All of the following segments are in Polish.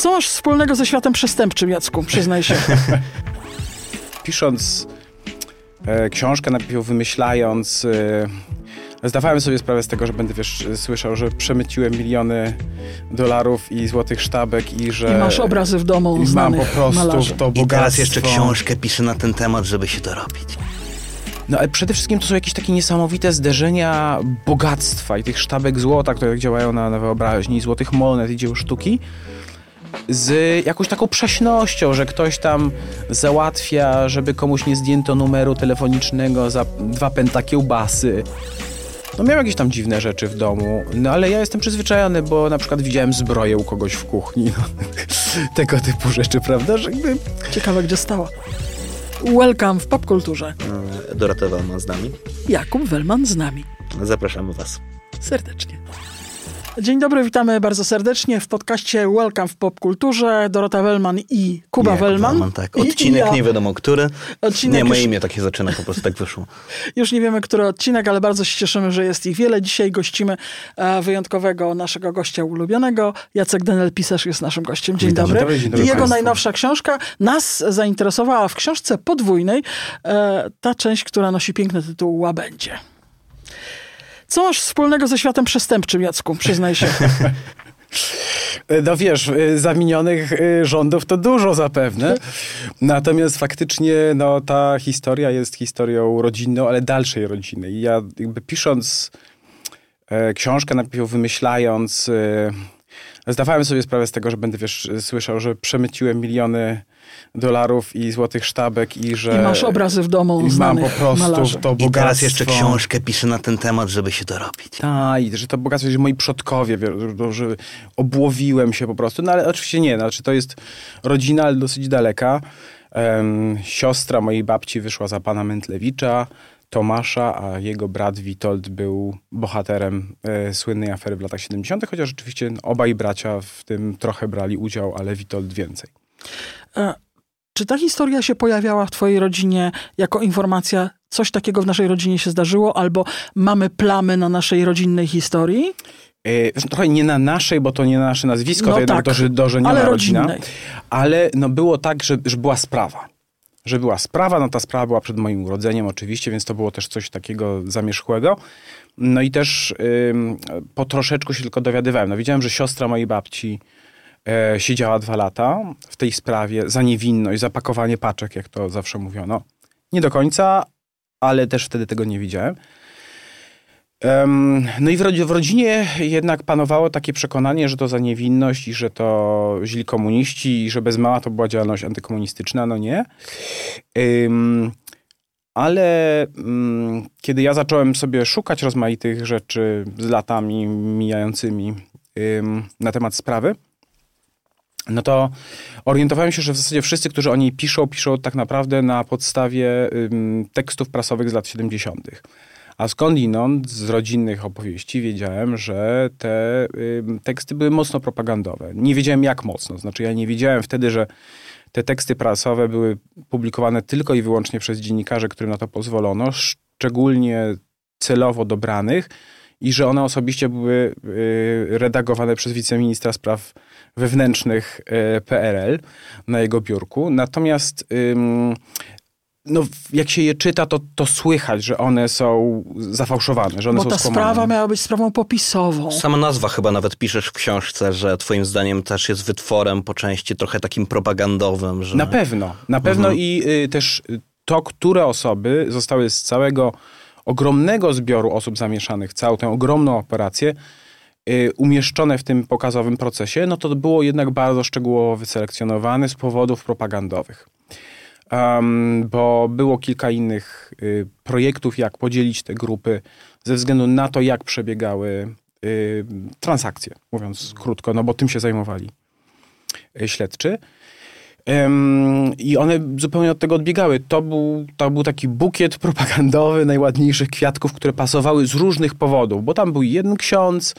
Co masz wspólnego ze światem przestępczym, Jacku? Przyznaj się. Pisząc e, książkę, najpierw wymyślając, e, zdawałem sobie sprawę z tego, że będę wiesz, słyszał, że przemyciłem miliony dolarów i złotych sztabek i że... I masz obrazy w domu i mam po prostu malarzy. to I bogactwo. teraz jeszcze książkę piszę na ten temat, żeby się dorobić. No ale przede wszystkim to są jakieś takie niesamowite zderzenia bogactwa i tych sztabek złota, które działają na, na wyobraźni, i złotych monet i dzieł sztuki, z jakąś taką prześnością, że ktoś tam załatwia, żeby komuś nie zdjęto numeru telefonicznego za dwa pęta kiełbasy. No miałem jakieś tam dziwne rzeczy w domu, no ale ja jestem przyzwyczajony, bo na przykład widziałem zbroję u kogoś w kuchni, no. tego typu rzeczy, prawda, że jakby Ciekawe, gdzie stała. Welcome w popkulturze. Dorota Wellman z nami. Jakub Wellman z nami. Zapraszamy Was. Serdecznie. Dzień dobry, witamy bardzo serdecznie w podcaście Welcome w popkulturze. Dorota Wellman i Kuba Wellman. Wellman, tak. I- i Odcinek ja. nie wiadomo który. Odcinek nie, moje już- imię takie zaczyna, po prostu tak wyszło. Już nie wiemy, który odcinek, ale bardzo się cieszymy, że jest ich wiele. Dzisiaj gościmy e, wyjątkowego naszego gościa ulubionego. Jacek Denel, pisarz, jest naszym gościem. Dzień dobry. Dzień dobry, dzień dobry I jego państwu. najnowsza książka nas zainteresowała w książce podwójnej. E, ta część, która nosi piękny tytuł Łabędzie. Co masz wspólnego ze światem przestępczym, Jacku? Przyznaj się. No wiesz, y, zaminionych y, rządów to dużo zapewne. Natomiast faktycznie no, ta historia jest historią rodzinną, ale dalszej rodziny. I ja jakby pisząc e, książkę, najpierw wymyślając, e, zdawałem sobie sprawę z tego, że będę wiesz, słyszał, że przemyciłem miliony dolarów i złotych sztabek i że... I masz obrazy w domu i mam po prostu malarzy. to bogactwo. I teraz jeszcze książkę piszę na ten temat, żeby się dorobić. Tak, i że to bogactwo, że moi przodkowie, wie- że- obłowiłem się po prostu. No ale oczywiście nie, znaczy to jest rodzina, ale dosyć daleka. Em, siostra mojej babci wyszła za pana Mętlewicza, Tomasza, a jego brat Witold był bohaterem e, słynnej afery w latach 70., chociaż oczywiście obaj bracia w tym trochę brali udział, ale Witold więcej. E, Czy ta historia się pojawiała w twojej rodzinie jako informacja, coś takiego w naszej rodzinie się zdarzyło, albo mamy plamy na naszej rodzinnej historii? E, trochę nie na naszej, bo to nie nasze nazwisko, No to jednak tak, doży, dożeniona ale rodzina. rodzinnej. Ale no było tak, że, że była sprawa. Że była sprawa, no ta sprawa była przed moim urodzeniem oczywiście, więc to było też coś takiego zamierzchłego. No i też po troszeczku się tylko dowiadywałem. No widziałem, że siostra mojej babci e, siedziała dwa lata w tej sprawie za niewinność, za pakowanie paczek, jak to zawsze mówiono. Nie do końca, ale też wtedy tego nie widziałem. No i w, rodzi- w rodzinie jednak panowało takie przekonanie, że to za niewinność i że to źli komuniści i że bez mała to była działalność antykomunistyczna, no nie. Ale mm, kiedy ja zacząłem sobie szukać rozmaitych rzeczy z latami mijającymi ym, na temat sprawy, no to orientowałem się, że w zasadzie wszyscy, którzy o niej piszą, piszą tak naprawdę na podstawie tekstów prasowych z lat 70. A skądinąd z rodzinnych opowieści wiedziałem, że te ym, teksty były mocno propagandowe. Nie wiedziałem jak mocno. Znaczy ja nie wiedziałem wtedy, że te teksty prasowe były publikowane tylko i wyłącznie przez dziennikarzy, którym na to pozwolono, szczególnie celowo dobranych i że one osobiście były y, redagowane przez wiceministra spraw wewnętrznych y, PRL na jego biurku. Natomiast no, jak się je czyta, to, to słychać, że one są zafałszowane, że one Bo są ta skłamane. sprawa miała być sprawą popisową. Sama nazwa chyba nawet piszesz w książce, że twoim zdaniem też jest wytworem po części trochę takim propagandowym, że... Na pewno, na pewno Mhm. i y, też y, to, które osoby zostały z całego ogromnego zbioru osób zamieszanych całą tę ogromną operację y, umieszczone w tym pokazowym procesie, no to było jednak bardzo szczegółowo wyselekcjonowane z powodów propagandowych. Em, bo było kilka innych y, projektów, jak podzielić te grupy ze względu na to, jak przebiegały y, transakcje, mówiąc krótko, no bo tym się zajmowali y, śledczy. I one zupełnie od tego odbiegały. To był, to był taki bukiet propagandowy najładniejszych kwiatków, które pasowały z różnych powodów, bo tam był jeden ksiądz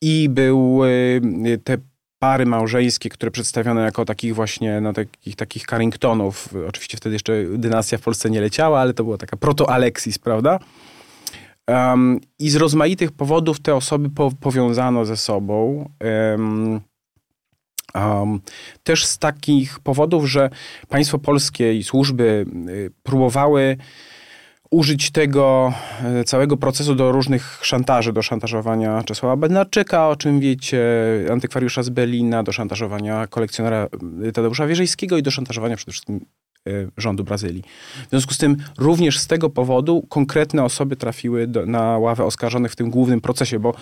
i był y, te pary małżeńskie, które przedstawiono jako takich właśnie, no takich, takich Carringtonów. Oczywiście wtedy jeszcze dynastia w Polsce nie leciała, ale to była taka proto-Alexis, prawda? Em, I z rozmaitych powodów te osoby po, powiązano ze sobą. em, Um, też z takich powodów, że państwo polskie i służby y, próbowały użyć tego y, całego procesu do różnych szantaży, do szantażowania Czesława Bednarczyka, o czym wiecie, antykwariusza z Berlina, do szantażowania kolekcjonera y, Tadeusza Wierzejskiego i do szantażowania przede wszystkim y, rządu Brazylii. W związku z tym również z tego powodu konkretne osoby trafiły do, na ławę oskarżonych w tym głównym procesie, bo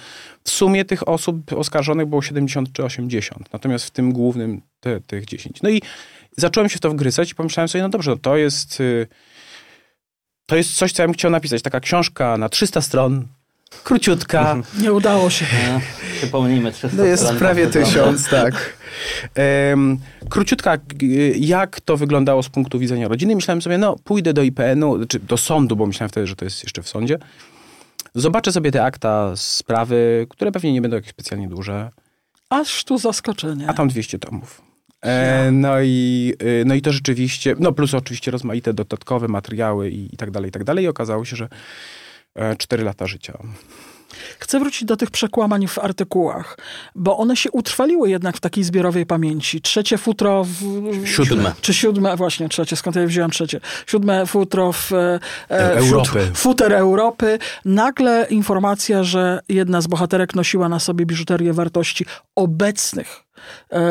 w sumie tych osób oskarżonych było 70 czy 80, natomiast w tym głównym te, tych 10. No i zacząłem się w to wgryzać i pomyślałem sobie, no dobrze, to jest, to jest coś, co ja bym chciał napisać. Taka książka na 300 stron, króciutka. Nie udało się. No, przypomnijmy 300 No jest prawie tysiąc, tak. Em, króciutka, jak to wyglądało z punktu widzenia rodziny. Myślałem sobie, no pójdę do IPN-u, czy do sądu, bo myślałem wtedy, że to jest jeszcze w sądzie. Zobaczę sobie te akta sprawy, które pewnie nie będą jakieś specjalnie duże, Aż tu zaskoczenie. a tam 200 tomów. E, no, i, y, no i to rzeczywiście, no plus oczywiście rozmaite dodatkowe materiały i, i tak dalej, i tak dalej. I okazało się, że e, 4 lata życia. Chcę wrócić do tych przekłamań w artykułach, bo one się utrwaliły jednak w takiej zbiorowej pamięci. Trzecie futro w... Siódme. Czy siódme, właśnie trzecie, skąd ja wziąłem trzecie. Siódme futro w... E, E- wśród Europy. Futer Europy. Nagle informacja, że jedna z bohaterek nosiła na sobie biżuterię wartości obecnych e,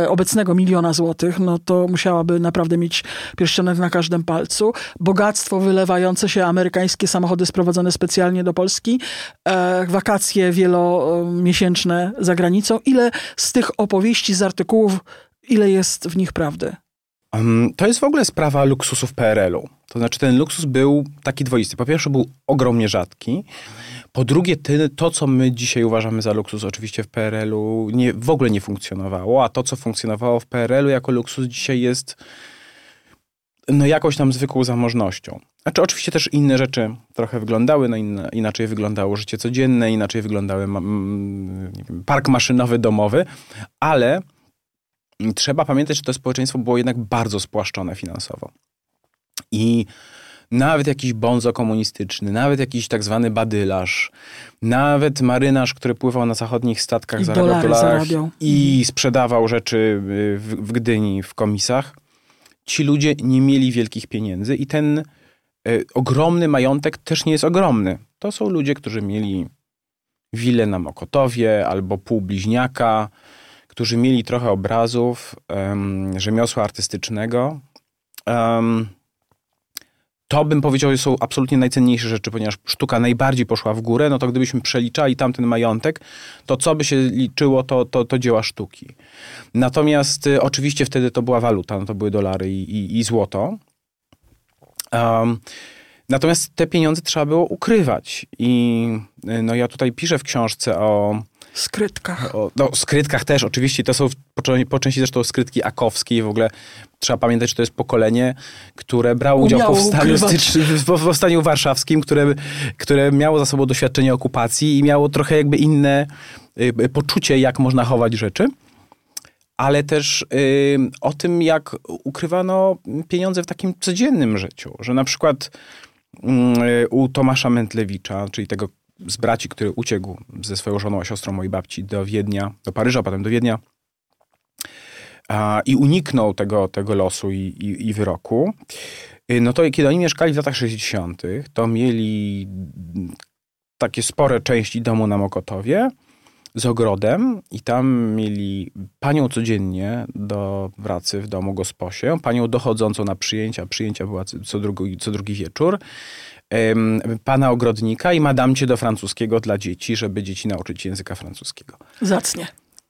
obecnego miliona złotych, no to musiałaby naprawdę mieć pierścionek na każdym palcu. Bogactwo wylewające się, amerykańskie samochody sprowadzone specjalnie do Polski, e, wakacje wielomiesięczne za granicą. Ile z tych opowieści, z artykułów, ile jest w nich prawdy? To jest w ogóle sprawa luksusów PRL-u. To znaczy ten luksus był taki dwoisty. Po pierwsze był ogromnie rzadki. Po drugie to, co my dzisiaj uważamy za luksus, oczywiście w PRL-u nie, w ogóle nie funkcjonowało, a to, co funkcjonowało w PRL-u jako luksus dzisiaj jest no jakąś tam zwykłą zamożnością. Znaczy oczywiście też inne rzeczy trochę wyglądały, no inaczej wyglądało życie codzienne, inaczej wyglądały wiem, park maszynowy domowy, ale trzeba pamiętać, że to społeczeństwo było jednak bardzo spłaszczone finansowo. I nawet jakiś bonzo komunistyczny, nawet jakiś tak zwany badylarz, nawet marynarz, który pływał na zachodnich statkach, I zarabiał dolarach i sprzedawał rzeczy y, w, w Gdyni w komisach, ci ludzie nie mieli wielkich pieniędzy i ten y, ogromny majątek też nie jest ogromny. To są ludzie, którzy mieli willę na Mokotowie albo pół bliźniaka, którzy mieli trochę obrazów, em, rzemiosła artystycznego. Em, to bym powiedział, że są absolutnie najcenniejsze rzeczy, ponieważ sztuka najbardziej poszła w górę, no to gdybyśmy przeliczali tamten majątek, to co by się liczyło, to, to, to dzieła sztuki. Natomiast y, oczywiście wtedy to była waluta, no to były dolary i, i, i złoto. Um, natomiast te pieniądze trzeba było ukrywać. I y, no ja tutaj piszę w książce o, Skrytkach. o no, skrytkach też, oczywiście to są po, po części zresztą skrytki akowskie i w ogóle trzeba pamiętać, że to jest pokolenie, które brało udział w powstaniu, w, powstaniu warszawskim, które, które miało za sobą doświadczenie okupacji i miało trochę jakby inne y, poczucie, jak można chować rzeczy. Ale też y, o tym, jak ukrywano pieniądze w takim codziennym życiu. Że na przykład mm, y, u Tomasza Mętlewicza, czyli tego z braci, który uciekł ze swoją żoną, a siostrą mojej babci do Wiednia, do Paryża, potem do Wiednia i uniknął tego, tego losu i, i, i wyroku, y, no to kiedy oni mieszkali w latach 60., to mieli takie spore części domu na Mokotowie z ogrodem i tam mieli panią codziennie do pracy w domu gosposię, panią dochodzącą na przyjęcia, przyjęcia była co- drugi, co drugi wieczór, pana ogrodnika i madamcie do francuskiego dla dzieci, żeby dzieci nauczyć języka francuskiego. Zacnie.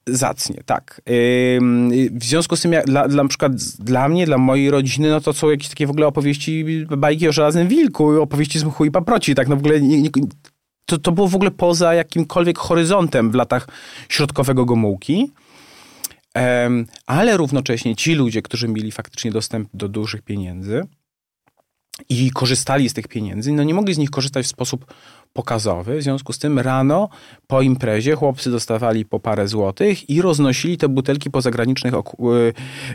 Zacnie, tak. W związku z tym, ja, dla, dla, na przykład dla mnie, dla mojej rodziny, no to są jakieś takie w ogóle opowieści, bajki o żelaznym wilku, opowieści z mchu i paproci, tak no w ogóle nie, nie, to, to było w ogóle poza jakimkolwiek horyzontem w latach środkowego Gomułki. Ale równocześnie ci ludzie, którzy mieli faktycznie dostęp do dużych pieniędzy i korzystali z tych pieniędzy, no nie mogli z nich korzystać w sposób pokazowy. W związku z tym rano po imprezie chłopcy dostawali po parę złotych i roznosili te butelki po zagranicznych y,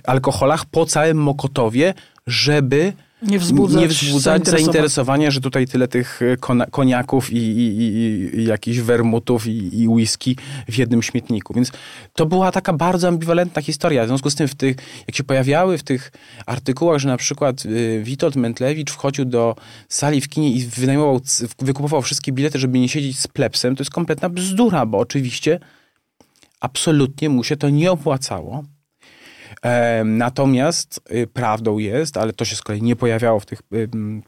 alkoholach po całym Mokotowie, żeby nie wzbudzać, nie wzbudzać zainteresowania, że tutaj tyle tych e, koniaków i, i, i, i jakichś wermutów i, i whisky w jednym śmietniku. Więc to była taka bardzo ambiwalentna historia. W związku z tym, w tych, jak się pojawiały w tych artykułach, że na przykład e, Witold Mentlewicz wchodził do sali w kinie i wynajmował, wykupował wszystkie bilety, żeby nie siedzieć z plepsem, to jest kompletna bzdura, bo oczywiście absolutnie mu się to nie opłacało Natomiast y, prawdą jest, ale to się z kolei nie pojawiało w tych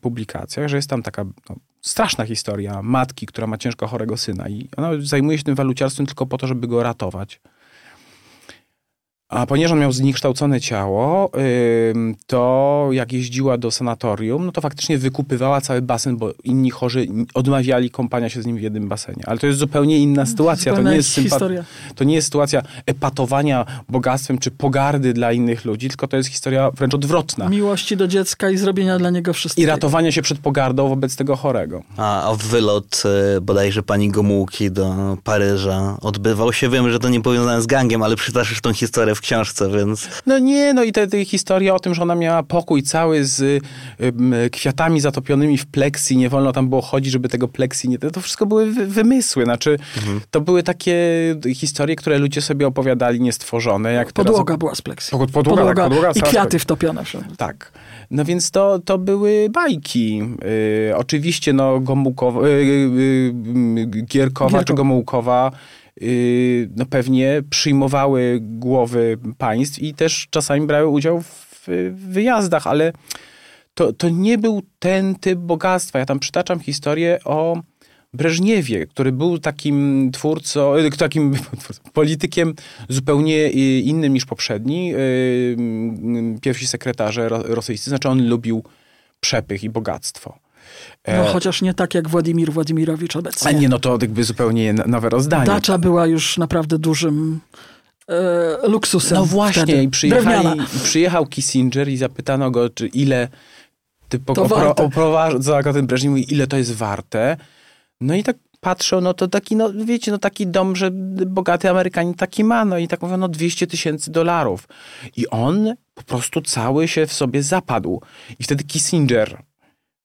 publikacjach, że jest tam taka no, straszna historia matki, która ma ciężko chorego syna i ona zajmuje się tym waluciarstwem tylko po to, żeby go ratować. A ponieważ on miał zniekształcone ciało, to jak jeździła do sanatorium, no to faktycznie wykupywała cały basen, bo inni chorzy odmawiali kąpania się z nim w jednym basenie. Ale to jest zupełnie inna sytuacja. To nie jest, historia. to nie jest sytuacja epatowania bogactwem czy pogardy dla innych ludzi, tylko to jest historia wręcz odwrotna. Miłości do dziecka i zrobienia dla niego wszystkiego. I ratowania się przed pogardą wobec tego chorego. A, a wylot e, bodajże pani Gomułki do Paryża odbywał się. Wiem, że to nie powiązane z gangiem, ale przytaszysz tą historię w książce, więc... No nie, no i te, te historia o tym, że ona miała pokój cały z y, kwiatami zatopionymi w pleksji, nie wolno tam było chodzić, żeby tego pleksji nie... To wszystko były wy, wymysły, znaczy mhm. to były takie historie, które ludzie sobie opowiadali niestworzone. Jak podłoga teraz... była z pleksji. Podłoga, podłoga, podłoga, tak, podłoga I kwiaty wtopione. Tak. No więc to, to były bajki. Yy, oczywiście no Gomułkowa, yy, yy, Gierkowa czy Gomułkowa Y, no pewnie przyjmowały głowy państw i też czasami brały udział w wyjazdach, ale to, to nie był ten typ bogactwa. Ja tam przytaczam historię o Breżniewie, który był takim twórcą, y, takim politykiem zupełnie innym niż poprzedni, y, pierwsi sekretarze rosyjscy. Znaczy on lubił przepych i bogactwo. No chociaż nie tak jak Władimir Władimirowicz obecnie. A nie, no to jakby zupełnie nowe rozdanie. Dacza była już naprawdę dużym e, luksusem. No właśnie, i przyjechał Kissinger i zapytano go, czy ile typu oprowadza go ten Breżniew mówi, ile to jest warte. No i tak patrzą, no to taki, no wiecie, no taki dom, że bogaty Amerykanin taki ma, no i tak mówią, no 200 tysięcy dolarów. I on po prostu cały się w sobie zapadł. I wtedy Kissinger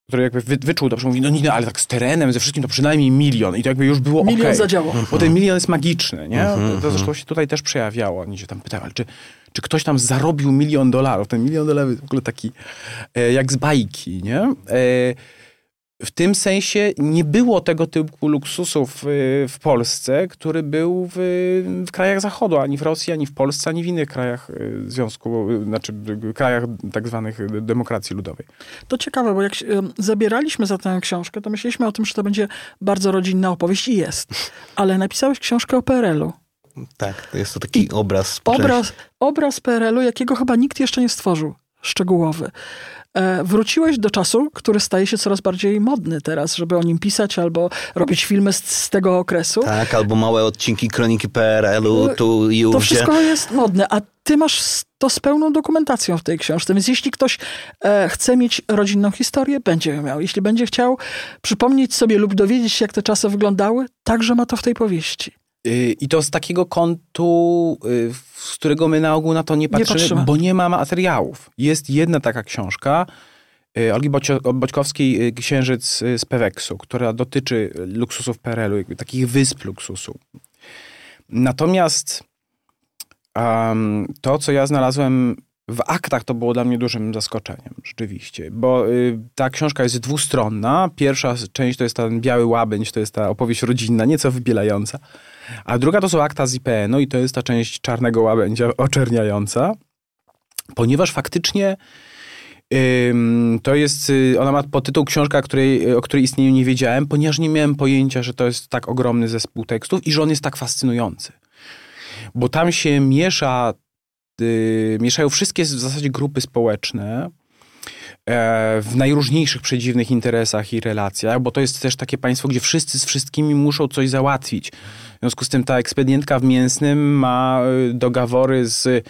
który jakby wy, wyczuł to, że mówi, no nie, ale tak z terenem, ze wszystkim to przynajmniej milion. I to jakby już było Milion okay. zadziałał. Bo ten milion jest magiczny, nie? To, to zresztą się tutaj też przejawiało. Oni się tam pytają, ale czy, czy ktoś tam zarobił milion dolarów? Ten milion dolarów jest w ogóle taki e, jak z bajki, nie? E, w tym sensie nie było tego typu luksusów w, w Polsce, który był w, w, krajach Zachodu, ani w Rosji, ani w Polsce, ani w innych krajach y, Związku, y, znaczy krajach tak zwanych demokracji ludowej. To ciekawe, bo jak zabieraliśmy za tę książkę, to myśleliśmy o tym, że to będzie bardzo rodzinna opowieść i jest. Ale napisałeś książkę o PRL-u. Tak, to jest to taki I obraz. Obraz, obraz PRL-u, jakiego chyba nikt jeszcze nie stworzył szczegółowy. E, wróciłeś do czasu, który staje się coraz bardziej modny teraz, żeby o nim pisać albo robić filmy z, z tego okresu. Tak, albo małe odcinki kroniki PRL-u e, tu i ówdzie. To wszystko jest modne, a ty masz to z pełną dokumentacją w tej książce, więc jeśli ktoś e, chce mieć rodzinną historię, będzie ją miał. Jeśli będzie chciał przypomnieć sobie lub dowiedzieć się, jak te czasy wyglądały, także ma to w tej powieści. Y, I to z takiego kątu, y, z którego my na ogół na to nie patrzymy, nie patrzymy. bo nie ma materiałów. Jest jedna taka książka y, Olgi Boćkowskiej, Księżyc z Peweksu, która dotyczy luksusów PRL-u, takich wysp luksusu. Natomiast um, to, co ja znalazłem w aktach, to było dla mnie dużym zaskoczeniem, rzeczywiście, bo y, ta książka jest dwustronna. Pierwsza część to jest ten biały łabędź, to jest ta opowieść rodzinna, nieco wybielająca. A druga to są akta z IPN-u i to jest ta część czarnego łabędzia oczerniająca, ponieważ faktycznie to jest, y, ona ma podtytuł książka, której, o której istnieniu nie wiedziałem, ponieważ nie miałem pojęcia, że to jest tak ogromny zespół tekstów i że on jest tak fascynujący. Bo tam się miesza, y, mieszają wszystkie w zasadzie grupy społeczne, E, w najróżniejszych przedziwnych interesach i relacjach, bo to jest też takie państwo, gdzie wszyscy z wszystkimi muszą coś załatwić. W związku z tym ta ekspedientka w Mięsnym ma e, dogawory z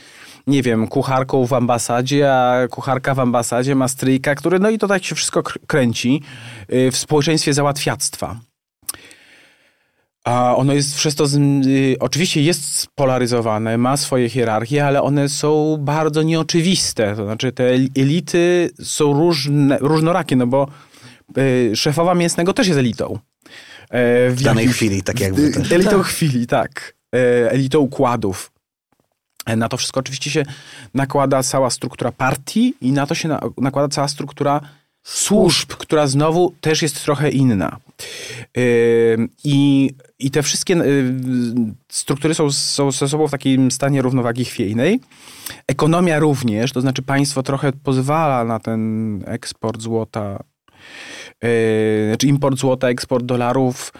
nie wiem, kucharką w ambasadzie, a kucharka w ambasadzie ma stryjka, który, no i to tak się wszystko kręci e, w społeczeństwie załatwiactwa. A ono jest przez to, y, oczywiście jest spolaryzowane, ma swoje hierarchie, ale one są bardzo nieoczywiste. To znaczy te elity są różne, różnorakie, no bo y, szefowa mięsnego też jest elitą. E, w, w danej jakimś, chwili, tak jakby. Też. Elitą tak. chwili, tak. E, elitą układów. E, na to wszystko oczywiście się nakłada cała struktura partii i na to się na, nakłada cała struktura służb, która znowu też jest trochę inna. I, i te wszystkie y, struktury są, są ze sobą w takim stanie równowagi chwiejnej. Ekonomia również, to znaczy państwo trochę pozwala na ten eksport złota, y, znaczy import złota, eksport dolarów,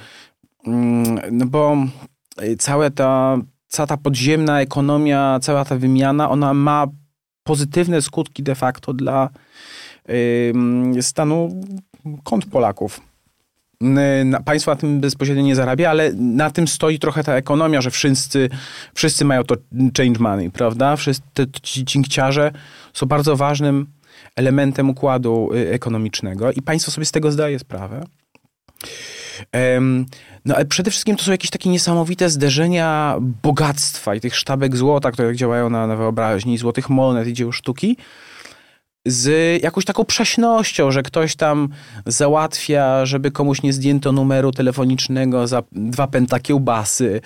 mm, no bo cała ta, cała ta podziemna ekonomia, cała ta wymiana, ona ma pozytywne skutki de facto dla stanu kont Polaków. Państwo na tym bezpośrednio nie zarabia, ale na tym stoi trochę ta ekonomia, że wszyscy, wszyscy mają to change money, prawda? Wszyscy ci cinkciarze są bardzo ważnym elementem układu y, ekonomicznego i państwo sobie z tego zdaje sprawę. No ale przede wszystkim to są jakieś takie niesamowite zderzenia bogactwa i tych sztabek złota, które działają na, na wyobraźni, złotych monet i dzieł sztuki, z jakąś taką prześnością, że ktoś tam załatwia, żeby komuś nie zdjęto numeru telefonicznego za dwa pęta kiełbasy.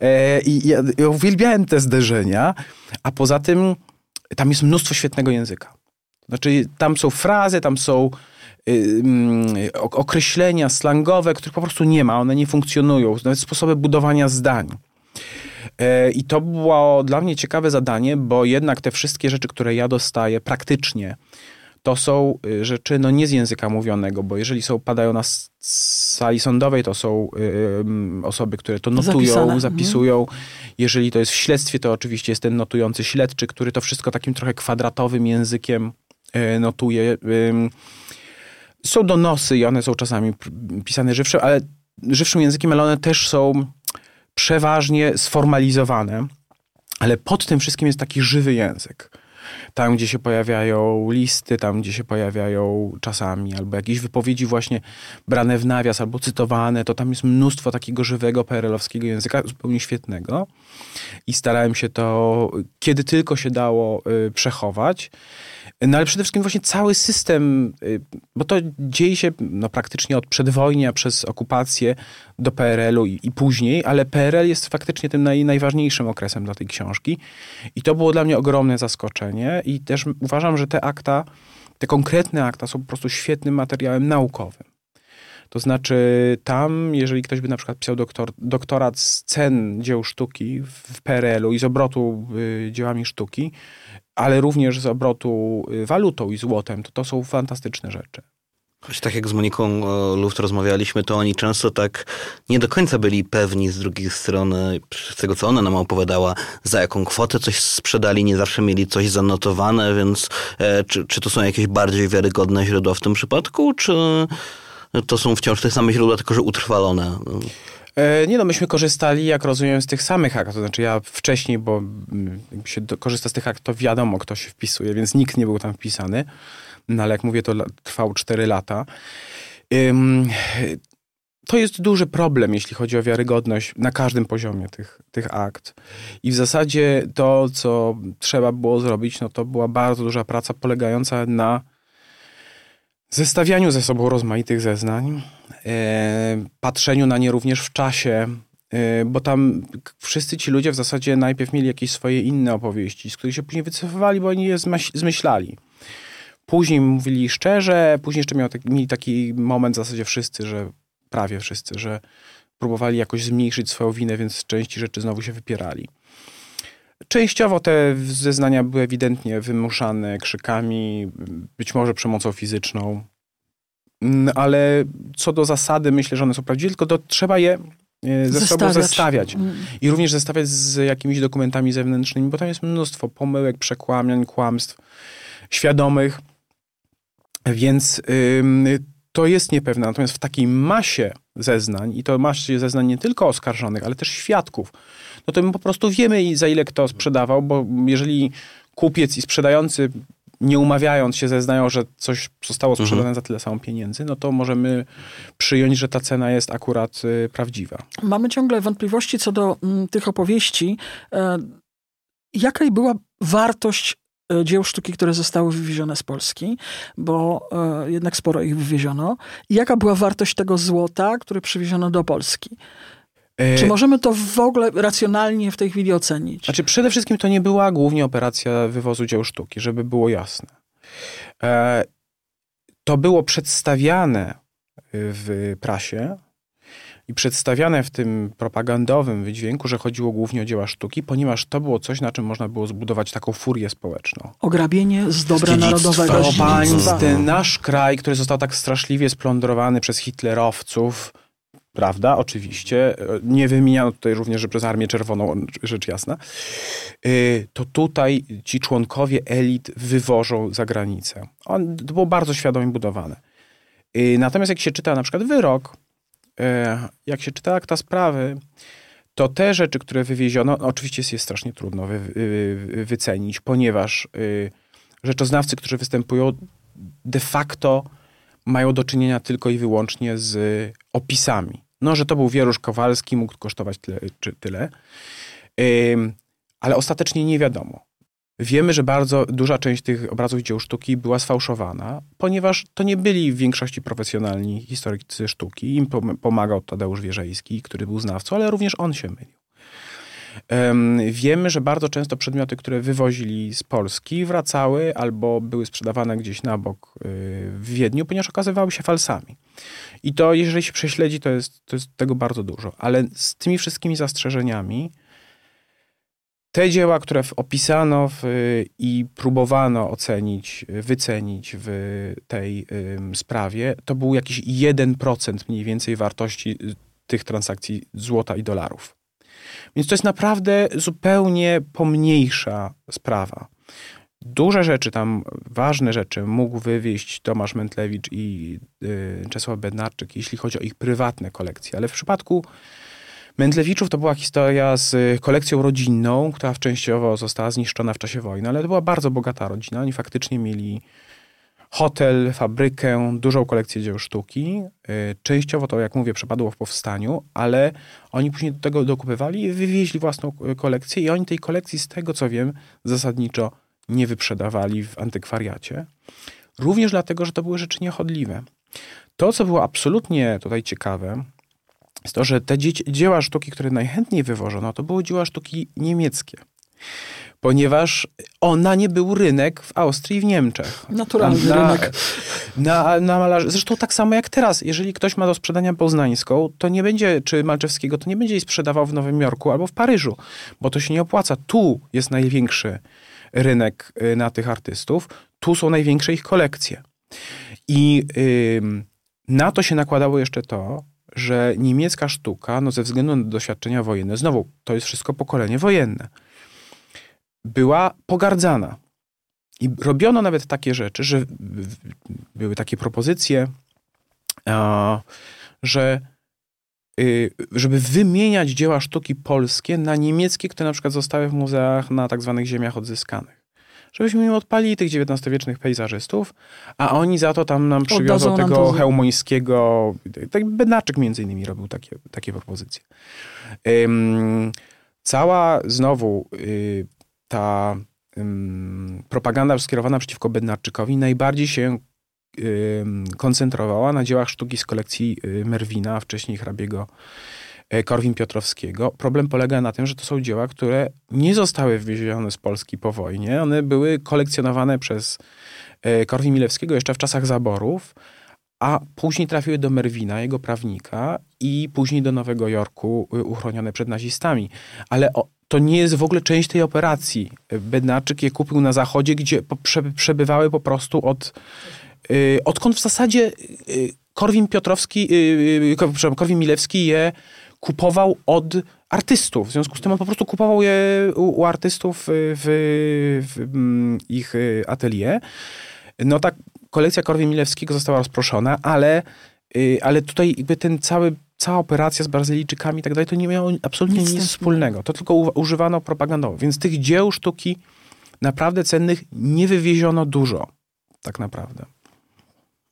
E, I ja, ja uwielbiałem te zderzenia, a poza tym tam jest mnóstwo świetnego języka. Znaczy, tam są frazy, tam są y, y, określenia slangowe, których po prostu nie ma, one nie funkcjonują, nawet sposoby budowania zdań. E, I to było dla mnie ciekawe zadanie, bo jednak te wszystkie rzeczy, które ja dostaję praktycznie, to są y, rzeczy no nie z języka mówionego, bo jeżeli są padają na sali sądowej, to są y, osoby, które to notują, Zapisane. Mhm. zapisują. Jeżeli to jest w śledztwie, to oczywiście jest ten notujący śledczy, który to wszystko takim trochę kwadratowym językiem y, notuje. są donosy i one są czasami pisane żywszym, ale żywszym językiem, ale one też są przeważnie sformalizowane, ale pod tym wszystkim jest taki żywy język. Tam, gdzie się pojawiają listy, tam, gdzie się pojawiają czasami, albo jakieś wypowiedzi właśnie brane w nawias, albo cytowane, to tam jest mnóstwo takiego żywego PRL-owskiego języka, zupełnie świetnego. I starałem się to, kiedy tylko się dało, y, przechować. No ale przede wszystkim właśnie cały system, y, bo to dzieje się no, praktycznie od przedwojnia przez okupację do PRL-u i, i, później, ale PRL jest faktycznie tym naj, najważniejszym okresem dla tej książki. I to było dla mnie ogromne zaskoczenie i też uważam, że te akta, te konkretne akta są po prostu świetnym materiałem naukowym. To znaczy tam, jeżeli ktoś by na przykład pisał doktor, doktorat z cen dzieł sztuki w PRL-u i z obrotu y, dziełami sztuki, ale również z obrotu y, walutą i złotem, to to są fantastyczne rzeczy. Choć tak jak z Moniką e, Luft rozmawialiśmy, to oni często tak nie do końca byli pewni z drugiej strony, z tego co ona nam opowiadała, za jaką kwotę coś sprzedali, nie zawsze mieli coś zanotowane, więc e, czy, czy to są jakieś bardziej wiarygodne źródła w tym przypadku, czy to są wciąż te same źródła, tylko że utrwalone? E, nie no, myśmy korzystali, jak rozumiem, z tych samych akt. To znaczy ja wcześniej, bo mm, się do, korzysta z tych akt, to wiadomo, kto się wpisuje, więc nikt nie był tam wpisany. No ale jak mówię, to trwało 4 lata. Ym, to jest duży problem, jeśli chodzi o wiarygodność na każdym poziomie tych, tych akt. I w zasadzie to, co trzeba było zrobić, no to była bardzo duża praca polegająca na zestawianiu ze sobą rozmaitych zeznań, e, patrzeniu na nie również w czasie, e, bo tam wszyscy ci ludzie w zasadzie najpierw mieli jakieś swoje inne opowieści, z których się później wycofywali, bo oni je zmyślali. Później mówili szczerze, później jeszcze taki, mieli taki moment w zasadzie wszyscy, że prawie wszyscy, że próbowali jakoś zmniejszyć swoją winę, więc części rzeczy znowu się wypierali. Częściowo te zeznania były ewidentnie wymuszane krzykami, być może przemocą fizyczną, mm, ale co do zasady myślę, że one są prawdziwe, tylko to trzeba je e, ze sobą zestawiać. Mm. I również zestawiać z jakimiś dokumentami zewnętrznymi, bo tam jest mnóstwo pomyłek, przekłamiań, kłamstw świadomych, więc to jest niepewne. Natomiast w takiej masie zeznań, i to masie zeznań nie tylko oskarżonych, ale też świadków, no to my po prostu wiemy, za ile kto sprzedawał, bo jeżeli kupiec i sprzedający nie umawiając się zeznają, że coś zostało sprzedane mhm. za tyle samo pieniędzy, no to możemy przyjąć, że ta cena jest akurat y, prawdziwa. Mamy ciągle wątpliwości co do m, tych opowieści. E, jaka była wartość dzieł sztuki, które zostały wywiezione z Polski, bo e, jednak sporo ich wywieziono. I jaka była wartość tego złota, które przywieziono do Polski? E, Czy możemy to w ogóle racjonalnie w tej chwili ocenić? Znaczy, przede wszystkim to nie była głównie operacja wywozu dzieł sztuki, żeby było jasne. E, to było przedstawiane w prasie i przedstawiane w tym propagandowym wydźwięku, że chodziło głównie o dzieła sztuki, ponieważ to było coś, na czym można było zbudować taką furię społeczną. Ograbienie z dobra narodowego. Ten nasz kraj, który został tak straszliwie splądrowany przez hitlerowców, Prawda, oczywiście. Nie wymieniano tutaj również, że przez Armię Czerwoną, rzecz jasna. Y, to tutaj ci członkowie elit wywożą za granicę. On, to było bardzo świadomie budowane. Y, natomiast jak się czyta na przykład wyrok, jak się czyta akta sprawy, to te rzeczy, które wywieziono, oczywiście jest je strasznie trudno wy, wy, wycenić, ponieważ rzeczoznawcy, którzy występują de facto mają do czynienia tylko i wyłącznie z opisami. No, że to był wierusz Kowalski, mógł kosztować tyle czy tyle. ale ostatecznie nie wiadomo. Wiemy, że bardzo duża część tych obrazów dzieł sztuki była sfałszowana, ponieważ to nie byli w większości profesjonalni historycy sztuki. Im pomagał Tadeusz Wierzejski, który był znawcą, ale również on się mylił. Wiemy, że bardzo często przedmioty, które wywozili z Polski, wracały albo były sprzedawane gdzieś na bok y, w Wiedniu, ponieważ okazywały się falsami. I to, jeżeli się prześledzi, to jest, to jest tego bardzo dużo. Ale z tymi wszystkimi zastrzeżeniami, te dzieła, które opisano w, i próbowano ocenić, wycenić w tej y, sprawie, to był jakiś 1% mniej więcej wartości y, tych transakcji złota i dolarów. Więc to jest naprawdę zupełnie pomniejsza sprawa. Duże rzeczy tam, ważne rzeczy mógł wywieźć Tomasz Mentlewicz i y, Czesław Bednarczyk, jeśli chodzi o ich prywatne kolekcje. Ale w przypadku Mędlewiczów to była historia z kolekcją rodzinną, która częściowo została zniszczona w czasie wojny, ale to była bardzo bogata rodzina. Oni faktycznie mieli hotel, fabrykę, dużą kolekcję dzieł sztuki. Y, częściowo to, jak mówię, przepadło w powstaniu, ale oni później do tego dokupywali i wywieźli własną kolekcję i oni tej kolekcji, z tego co wiem, zasadniczo nie wyprzedawali w antykwariacie. Również dlatego, że to były rzeczy niechodliwe. To, co było absolutnie tutaj ciekawe, jest to, że te dzieła sztuki, które najchętniej wywożono, to były dzieła sztuki niemieckie ponieważ ona nie był rynek w Austrii i w Niemczech. Naturalny na, rynek. Na, na malarze. Zresztą tak samo jak teraz. Jeżeli ktoś ma do sprzedania poznańską, to nie będzie, czy Malczewskiego, to nie będzie jej sprzedawał w Nowym Jorku albo w Paryżu, bo to się nie opłaca. Tu jest największy rynek y, na tych artystów, tu są największe ich kolekcje. I yy, na to się nakładało jeszcze to, że niemiecka sztuka, no ze względu na doświadczenia wojenne, znowu, to jest wszystko pokolenie wojenne, była pogardzana. I robiono nawet takie rzeczy, że były takie propozycje, że y, żeby wymieniać dzieła sztuki polskie na niemieckie, które na przykład zostały w muzeach na tak zwanych ziemiach odzyskanych. Żebyśmy im odpalili tych XIX-wiecznych pejzażystów, a oni za to tam nam przywiozą tego to... hełmońskiego. Tak Bednarczyk między innymi robił takie, takie propozycje. Um, cała znowu y, ta um, propaganda skierowana przeciwko Bednarczykowi najbardziej się koncentrowała na dziełach sztuki z kolekcji y, Merwina, wcześniej hrabiego Korwin-Piotrowskiego. Problem polega na tym, że to są dzieła, które nie zostały wywiezione z Polski po wojnie. One były kolekcjonowane przez e, Korwin-Milewskiego jeszcze w czasach zaborów, a później trafiły do Merwina, jego prawnika, i później do Nowego Jorku, y, uchronione przed nazistami. Ale to nie jest w ogóle część tej operacji. Bednarczyk je kupił na zachodzie, gdzie przebywały po prostu od... Y, odkąd w zasadzie y, Korwin Piotrowski, Korwin Milewski je kupował od artystów. W związku z tym on po prostu kupował je u, u artystów w, w, mm, ich atelier. No tak, kolekcja Korwin Milewskiego została rozproszona, ale, ale tutaj jakby ten cały cała operacja z Brazylijczykami i tak dalej, to nie miało absolutnie nic, nic wspólnego. To tylko używano propagandowo. Więc tych dzieł sztuki naprawdę cennych nie wywieziono dużo, tak naprawdę.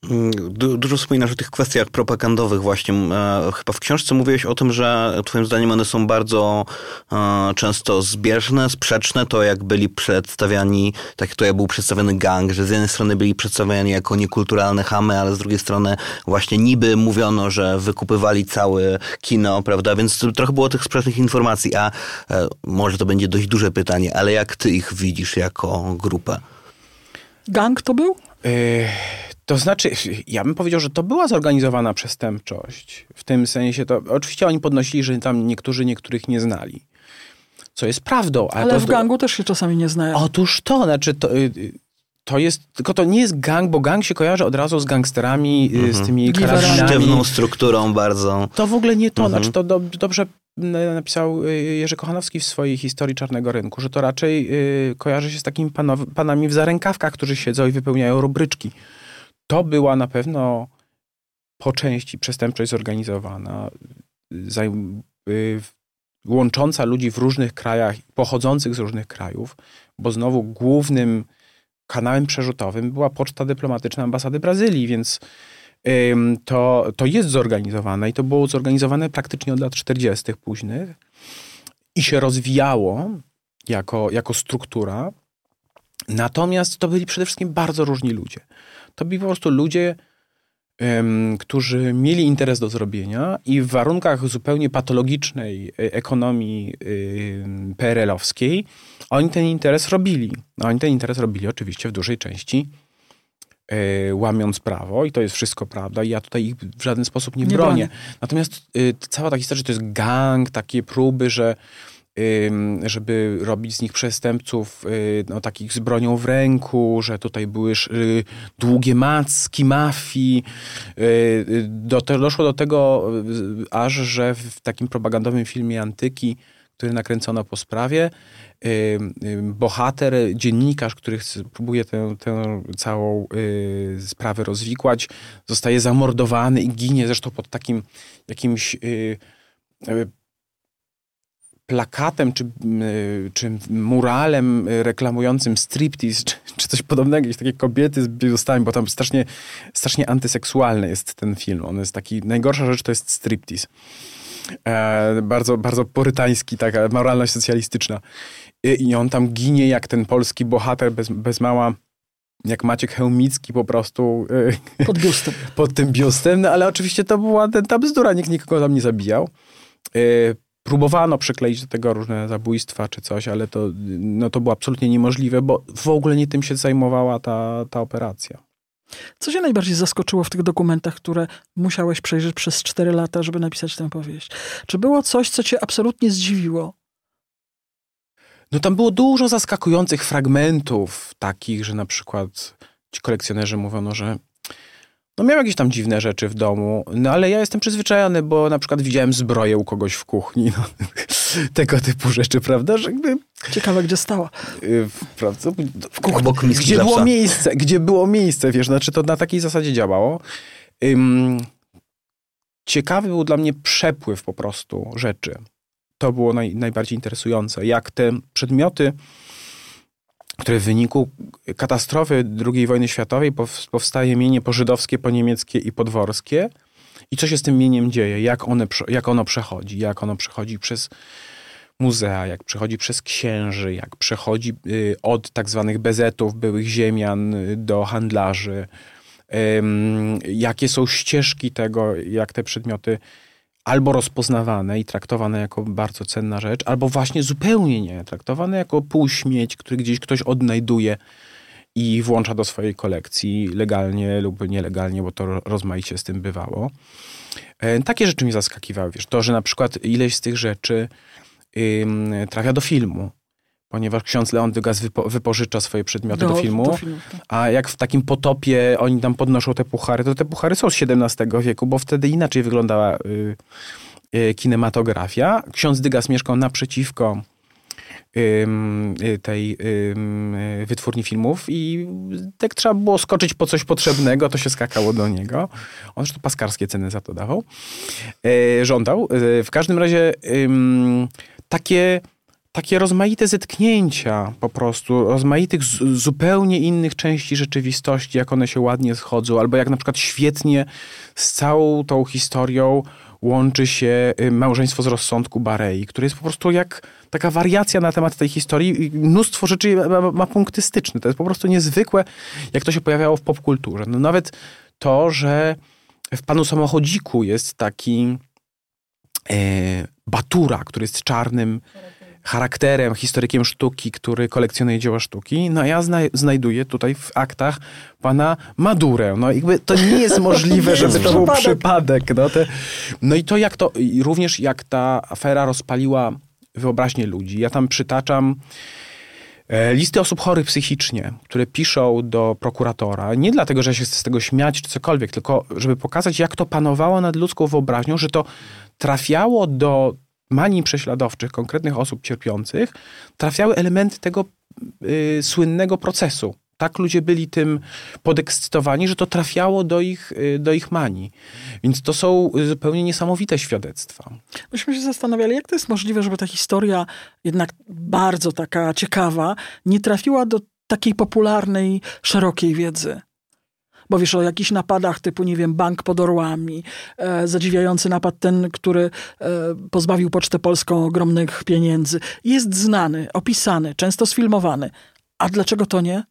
Mm, du dużo wspominasz o tych kwestiach propagandowych właśnie. E, chyba w książce mówiłeś o tym, że twoim zdaniem one są bardzo e, często zbieżne, sprzeczne. To jak byli przedstawiani, tak to jak był przedstawiony gang, że z jednej strony byli przedstawiani jako niekulturalne chamy, ale z drugiej strony właśnie niby mówiono, że wykupywali całe kino, prawda? Więc trochę było tych sprzecznych informacji, a e, może to będzie dość duże pytanie, ale jak ty ich widzisz jako grupę? Gang to był? To znaczy, ja bym powiedział, że to była zorganizowana przestępczość. W tym sensie to, oczywiście oni podnosili, że tam niektórzy niektórych nie znali. Co jest prawdą. Ale, ale w gangu też się czasami nie znają. Otóż to, znaczy to, y, to jest, tylko to nie jest gang, bo gang się kojarzy od razu z gangsterami, y, mhm. z tymi karabinami. Sztywną strukturą bardzo. To w ogóle nie to, mhm. znaczy to do, dobrze napisał y, Jerzy Kochanowski w swojej historii Czarnego Rynku, że to raczej kojarzy się z takimi panow, panami w zarękawkach, którzy siedzą i wypełniają rubryczki to była na pewno po części przestępczość zorganizowana, y, łącząca ludzi w różnych krajach, pochodzących z różnych krajów, bo znowu głównym kanałem przerzutowym była poczta dyplomatyczna ambasady Brazylii, więc to, to jest zorganizowane i to było zorganizowane praktycznie od lat 40. późnych i się rozwijało jako, jako struktura. Natomiast to byli przede wszystkim bardzo różni ludzie. To byli po prostu ludzie, którzy mieli interes do zrobienia i w warunkach zupełnie patologicznej e, ekonomii PRL-owskiej oni ten interes robili. Oni ten interes robili oczywiście w dużej części e, łamiąc prawo i to jest wszystko prawda i ja tutaj ich w żaden sposób nie, nie bronię. bronię. Natomiast y, cała ta historia, że to jest gang, takie próby, że żeby robić z nich przestępców y, no, takich z bronią w ręku, że tutaj były y, długie macki mafii. Y, do, doszło do tego aż, że w takim propagandowym filmie Antyki, który nakręcono po sprawie, bohater, dziennikarz, który próbuje tę, tę całą sprawę rozwikłać, zostaje zamordowany i ginie zresztą pod takim jakimś plakatem czy, czy muralem reklamującym striptease, czy, czy coś podobnego, jakieś takie kobiety z biustami, bo tam strasznie, strasznie antyseksualny jest ten film. On jest taki, najgorsza rzecz to jest striptease. E, bardzo, bardzo porytański, taka moralność socjalistyczna. I, I, on tam ginie jak ten polski bohater bez, bez mała jak Maciek Chełmicki po prostu. E, pod biustem. pod tym biustem, no ale oczywiście to była ta bzdura, nikt nikogo tam nie zabijał. Próbowano przykleić do tego różne zabójstwa czy coś, ale to, no to było absolutnie niemożliwe, bo w ogóle nie tym się zajmowała ta, ta operacja. Co się najbardziej zaskoczyło w tych dokumentach, które musiałeś przejrzeć przez cztery lata, żeby napisać tę powieść? Czy było coś, co cię absolutnie zdziwiło? No tam było dużo zaskakujących fragmentów, takich, że na przykład ci kolekcjonerzy mówiono, że no miał jakieś tam dziwne rzeczy w domu, no ale ja jestem przyzwyczajony, bo na przykład widziałem zbroję u kogoś w kuchni, no, tego typu rzeczy, prawda, że jakby... Ciekawe, gdzie stała. Y, prawda? W kuchni, gdzie było miejsce, gdzie było miejsce, wiesz, znaczy to na takiej zasadzie działało. Um, ciekawy był dla mnie przepływ po prostu rzeczy. To było naj, najbardziej interesujące, jak te przedmioty które w wyniku katastrofy II wojny światowej powstaje mienie pożydowskie, poniemieckie i podworskie. I co się z tym mieniem dzieje? Jak, one, jak ono przechodzi? Jak ono przechodzi przez muzea, jak przechodzi przez księży, jak przechodzi y, od tak zwanych bezetów, byłych ziemian y, do handlarzy. Jakie są ścieżki tego, jak te przedmioty albo rozpoznawane i traktowane jako bardzo cenna rzecz, albo właśnie zupełnie nie, traktowane jako półśmieć, który gdzieś ktoś odnajduje i włącza do swojej kolekcji legalnie lub nielegalnie, bo to rozmaicie z tym bywało. E, takie rzeczy mnie zaskakiwały. Wiesz, to, że na przykład ileś z tych rzeczy trafia do filmu ponieważ ksiądz Leon Degas wypo, wypożycza swoje przedmioty do, do filmu, do filmu tak. a jak w takim potopie oni tam podnoszą te puchary, to te puchary są z XVII wieku, bo wtedy inaczej wyglądała y, y, kinematografia. Ksiądz Degas mieszkał naprzeciwko y, tej wytwórni filmów i jak trzeba było skoczyć po coś potrzebnego, to się skakało do niego. On zresztą paskarskie ceny za to dawał. E, żądał. W każdym razie takie takie rozmaite zetknięcia po prostu, rozmaitych zupełnie innych części rzeczywistości, jak one się ładnie schodzą, albo jak na przykład świetnie z całą tą historią łączy się y, małżeństwo z rozsądku Barei, które jest po prostu jak taka wariacja na temat tej historii. Mnóstwo rzeczy ma, ma punkty styczne. To jest po prostu niezwykłe, jak to się pojawiało w popkulturze. No nawet to, że w Panu Samochodziku jest taki e, Batura, który jest czarnym charakterem, historykiem sztuki, który kolekcjonuje dzieła sztuki. No ja zna znajduję tutaj w aktach pana Madurę. No jakby to nie jest możliwe, żeby to był przypadek. No, te, no i to jak to, również jak ta afera rozpaliła wyobraźnię ludzi. Ja tam przytaczam e, listy osób chorych psychicznie, które piszą do prokuratora, nie dlatego, że się z tego śmiać czy cokolwiek, tylko żeby pokazać, jak to panowało nad ludzką wyobraźnią, że to trafiało do manii prześladowczych konkretnych osób cierpiących, trafiały elementy tego y, słynnego procesu. Tak ludzie byli tym podekscytowani, że to trafiało do ich, y, do ich manii. Więc to są zupełnie niesamowite świadectwa. Myśmy się zastanawiali, jak to jest możliwe, żeby ta historia, jednak bardzo taka ciekawa, nie trafiła do takiej popularnej, szerokiej wiedzy. Bo wiesz o jakichś napadach typu, nie wiem, bank pod orłami, e, zadziwiający napad ten, który e, pozbawił Pocztę Polską ogromnych pieniędzy. Jest znany, opisany, często sfilmowany. A dlaczego to nie?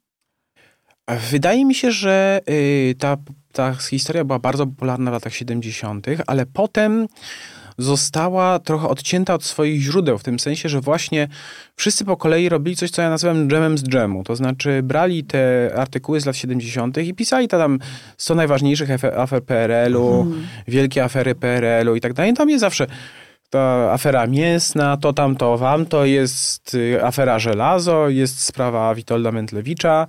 Wydaje mi się, że y, ta, ta historia była bardzo popularna w latach 70., ale potem została trochę odcięta od swoich źródeł, w tym sensie, że właśnie wszyscy po kolei robili coś, co ja nazywam dżemem z dżemu. To znaczy brali te artykuły z lat 70. i pisali tam 100 najważniejszych afer PRL-u, hmm. wielkie afery PRL-u i tak dalej. Tam jest zawsze ta afera mięsna, to tam, to wam, to jest y, afera żelazo, jest sprawa Witolda Mentlewicza.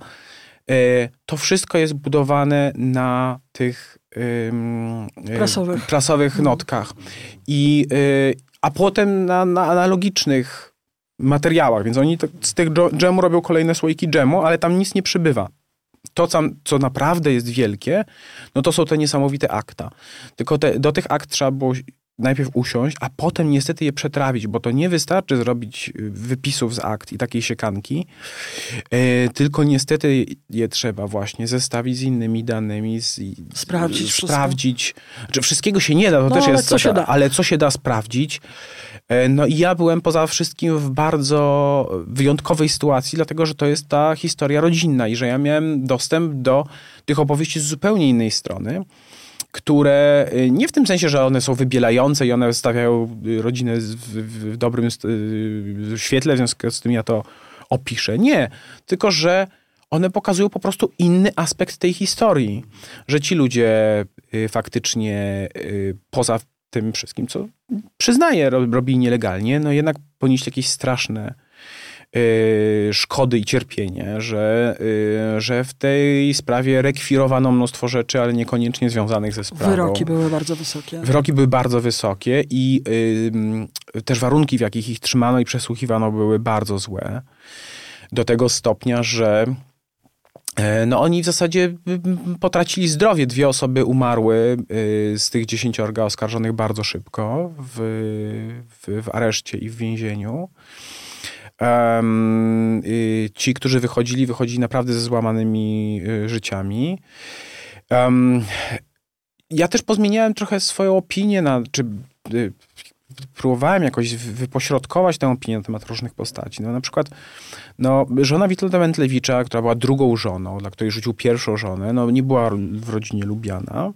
Y, to wszystko jest budowane na tych prasowych, prasowych mhm. notkach. I, y, a potem na, na analogicznych materiałach, więc oni z tych dżemu robią kolejne słoiki dżemu, ale tam nic nie przybywa. To, co naprawdę jest wielkie, no to są te niesamowite akta. Tylko te, do tych akt trzeba było najpierw usiąść, a potem niestety je przetrawić, bo to nie wystarczy zrobić y, wypisów z akt i takiej siekanki, e, tylko niestety je trzeba właśnie zestawić z innymi danymi, z, sprawdzić. sprawdzić. Znaczy, wszystkiego się nie da, to no, też jest co się da. ale co się da sprawdzić. E, no i ja byłem poza wszystkim w bardzo wyjątkowej sytuacji, dlatego że to jest ta historia rodzinna i że ja miałem dostęp do tych opowieści z zupełnie innej strony które y, nie w tym sensie, że one są wybielające i one stawiają y, rodzinę w, dobrym y, świetle, w związku z tym ja to opiszę. Nie, tylko że one pokazują po prostu inny aspekt tej historii, że ci ludzie faktycznie poza tym wszystkim, co przyznaję, robili nielegalnie, no jednak ponieśli jakieś straszne szkody i cierpienie, że, y, że w tej sprawie rekwirowano mnóstwo rzeczy, ale niekoniecznie związanych ze sprawą. Wyroki były bardzo wysokie. Wyroki były bardzo wysokie i y, też warunki, w jakich ich trzymano i przesłuchiwano, były bardzo złe. Do tego stopnia, że e, no oni w zasadzie potracili zdrowie. Dwie osoby umarły z tych dziesięciorga oskarżonych bardzo szybko w, w, w areszcie i w więzieniu. Um, ci, którzy wychodzili, wychodzili naprawdę ze złamanymi y, życiami. Um, ja też pozmieniałem trochę swoją opinię na, czy y, próbowałem jakoś wypośrodkować tę opinię na temat różnych postaci. No, na przykład no, żona Witolda Wętlewicza, która była drugą żoną, dla której rzucił pierwszą żonę, no, nie była w rodzinie lubiana.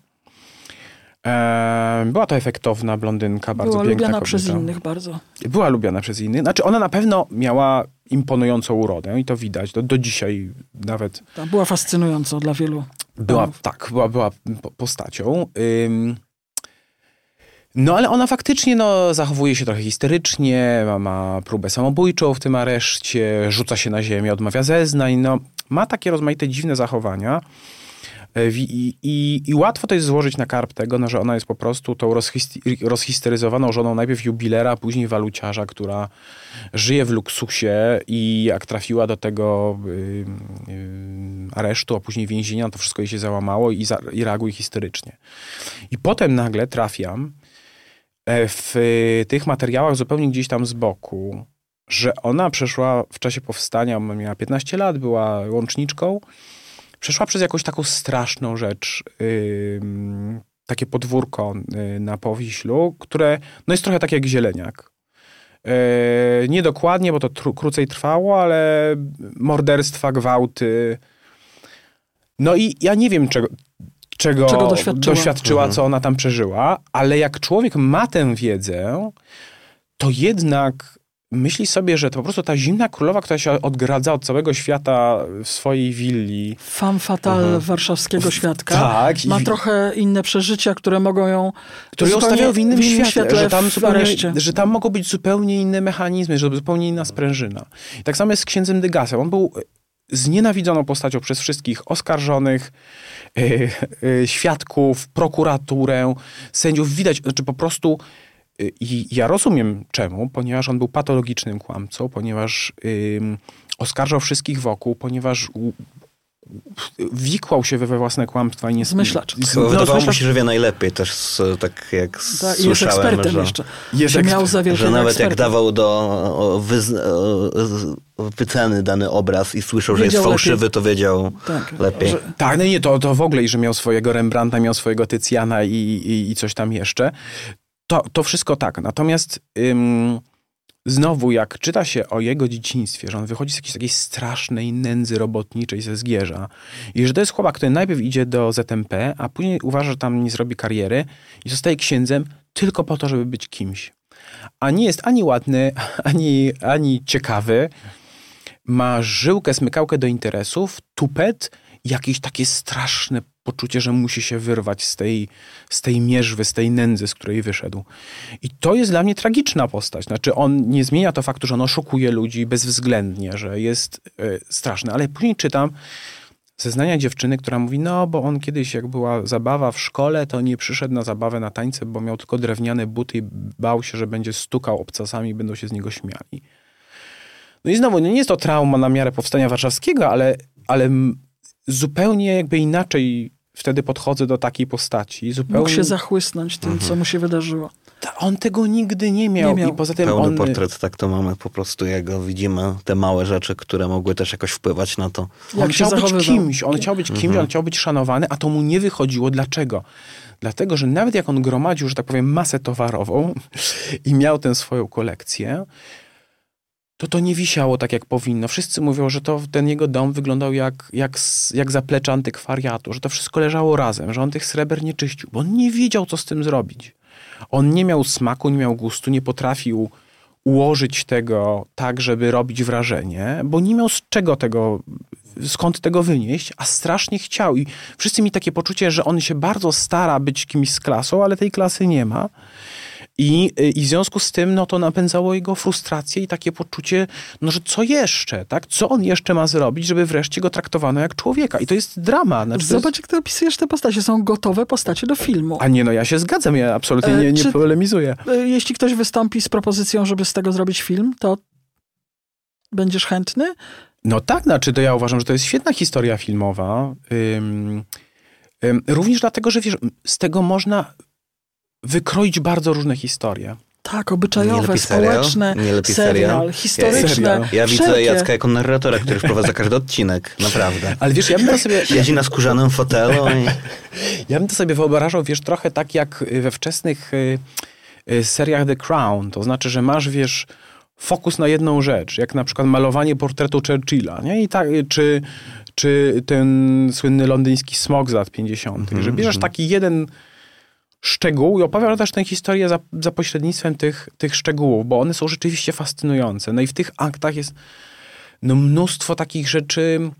Była to efektowna blondynka, bardzo Była piękna lubiana kobieta. przez innych bardzo. Była lubiana przez innych. Znaczy ona na pewno miała imponującą urodę i to widać do, do dzisiaj nawet. Ta była fascynująca dla wielu. Była, tak, była, była postacią. Ym, no ale ona faktycznie no, zachowuje się trochę histerycznie, ma, ma próbę samobójczą w tym areszcie, rzuca się na ziemię, odmawia zeznań, no, ma takie rozmaite dziwne zachowania. E, I, i, I, łatwo to jest złożyć na karp tego, no, że ona jest po prostu tą rozhisteryzowaną żoną najpierw jubilera, później waluciarza, która żyje w luksusie i jak trafiła do tego yy, yy, aresztu, a później więzienia, to wszystko jej się załamało i, za, i reaguje histerycznie. I potem nagle trafiam e, w tych materiałach zupełnie gdzieś tam z boku że ona przeszła w czasie powstania, miała 15 lat, była łączniczką, przeszła przez jakąś taką straszną rzecz, yy, takie podwórko yy, na Powiślu, które no jest trochę tak jak zieleniak. Yy, niedokładnie, bo to tr- krócej trwało, ale morderstwa, gwałty. No i ja nie wiem, czego, czego, Czego doświadczyła. doświadczyła co ona tam przeżyła, ale jak człowiek ma tę wiedzę, to jednak myśli sobie, że to po prostu ta zimna królowa, która się odgradza od całego świata w swojej willi. Femme fatale warszawskiego świadka. Tak, i Ma wi- trochę inne przeżycia, które mogą ją... Które ją stawiają w innym, świetle, świetle że, tam w zupełnie, że tam mogą być zupełnie inne mechanizmy, że zupełnie inna sprężyna. I tak samo jest z księdzem Degasem. On był znienawidzoną postacią przez wszystkich oskarżonych, yy, yy, świadków, prokuraturę, sędziów. Widać, znaczy po prostu i ja rozumiem czemu, ponieważ on był patologicznym kłamcą, ponieważ ym, oskarżał wszystkich wokół, ponieważ u, wikłał się we własne kłamstwa i nie Zmyślacz. no, wydawało mu się, że wie najlepiej też, z, tak jak Ta, i jest słyszałem, ekspertem że, jeszcze. Jest że miał że nawet jak eksperta. dawał do o, wyz, wyceny dany obraz i słyszał, że jest Wiedział fałszywy, lepiej. to wiedział Tak, lepiej. że- Tak, no nie, to, to w ogóle, i że miał swojego Rembrandta, miał swojego Tycjana i, i, i coś tam jeszcze. To, to wszystko tak. Natomiast ym, znowu, jak czyta się o jego dzieciństwie, że on wychodzi z jakiejś takiej strasznej nędzy robotniczej ze Zgierza i że to jest chłopak, który najpierw idzie do ZMP, a później uważa, że tam nie zrobi kariery i zostaje księdzem tylko po to, żeby być kimś. A nie jest ani ładny, ani, ani ciekawy, ma żyłkę, smykałkę do interesów, tupet, jakieś takie straszne poczucie, że musi się wyrwać z tej, z tej mierzwy, z tej nędzy, z której wyszedł. I to jest dla mnie tragiczna postać. Znaczy on nie zmienia to faktu, że on oszukuje ludzi bezwzględnie, że jest e, straszny, ale później czytam zeznania dziewczyny, która mówi, no bo on kiedyś jak była zabawa w szkole, to nie przyszedł na zabawę na tańce, bo miał tylko drewniane buty i bał się, że będzie stukał obcasami i będą się z niego śmiali. No i znowu, no nie jest to trauma na miarę powstania warszawskiego, ale, ale zupełnie jakby inaczej wtedy podchodzę do takiej postaci. Zupełnie... Mógł się zachłysnąć tym, co mu się wydarzyło. Ta- On tego nigdy nie miał. Nie miał. I poza tym Pełny on... portret, tak to mamy po prostu, jak go widzimy, te małe rzeczy, które mogły też jakoś wpływać na to. On Jak się chciał być zachowywał. kimś, on chciał być kimś, on chciał być szanowany, a to mu nie wychodziło. Dlaczego? Dlatego, że nawet jak on gromadził, że tak powiem, masę towarową i miał tę swoją kolekcję, to to nie wisiało tak, jak powinno. Wszyscy mówią, że to ten jego dom wyglądał jak, jak, jak zaplecze antykwariatu, że to wszystko leżało razem, że on tych sreber nie czyścił, bo on nie wiedział, co z tym zrobić. On nie miał smaku, nie miał gustu, nie potrafił ułożyć tego tak, żeby robić wrażenie, bo nie miał z czego tego, skąd tego wynieść, a strasznie chciał. I wszyscy mieli takie poczucie, że on się bardzo stara być kimś z klasą, ale tej klasy nie ma. I, I w związku z tym, no to napędzało jego frustrację i takie poczucie, no że co jeszcze, tak? Co on jeszcze ma zrobić, żeby wreszcie go traktowano jak człowieka? I to jest drama. Znaczy, Zobacz, jest... jak ty opisujesz te postacie. Są gotowe postacie do filmu. A nie, no ja się zgadzam, ja absolutnie E, nie, nie czy- polemizuję. E, Jeśli ktoś wystąpi z propozycją, żeby z tego zrobić film, to będziesz chętny? No tak, znaczy to ja uważam, że to jest świetna historia filmowa. Ym, ym, również dlatego, że wiesz, z tego można wykroić bardzo różne historie. Tak, obyczajowe, społeczne, Nie lepiej serial, serial? historyczne. Serial. Ja widzę wszelkie. Jacka jako narratora, który wprowadza każdy odcinek, naprawdę. Ale wiesz, ja bym to sobie, Siedzi na skórzanym fotelu i... ja bym to sobie wyobrażał, wiesz, trochę tak jak we wczesnych y, y, seriach The Crown. To znaczy, że masz, wiesz, fokus na jedną rzecz, jak na przykład malowanie portretu Churchilla, nie? I tak, y, czy, czy ten słynny londyński smog z lat 50., że bierzesz taki jeden szczegół i opowiadasz tę historię za, za pośrednictwem tych, tych szczegółów, bo one są rzeczywiście fascynujące. No i w tych aktach jest no, mnóstwo takich rzeczy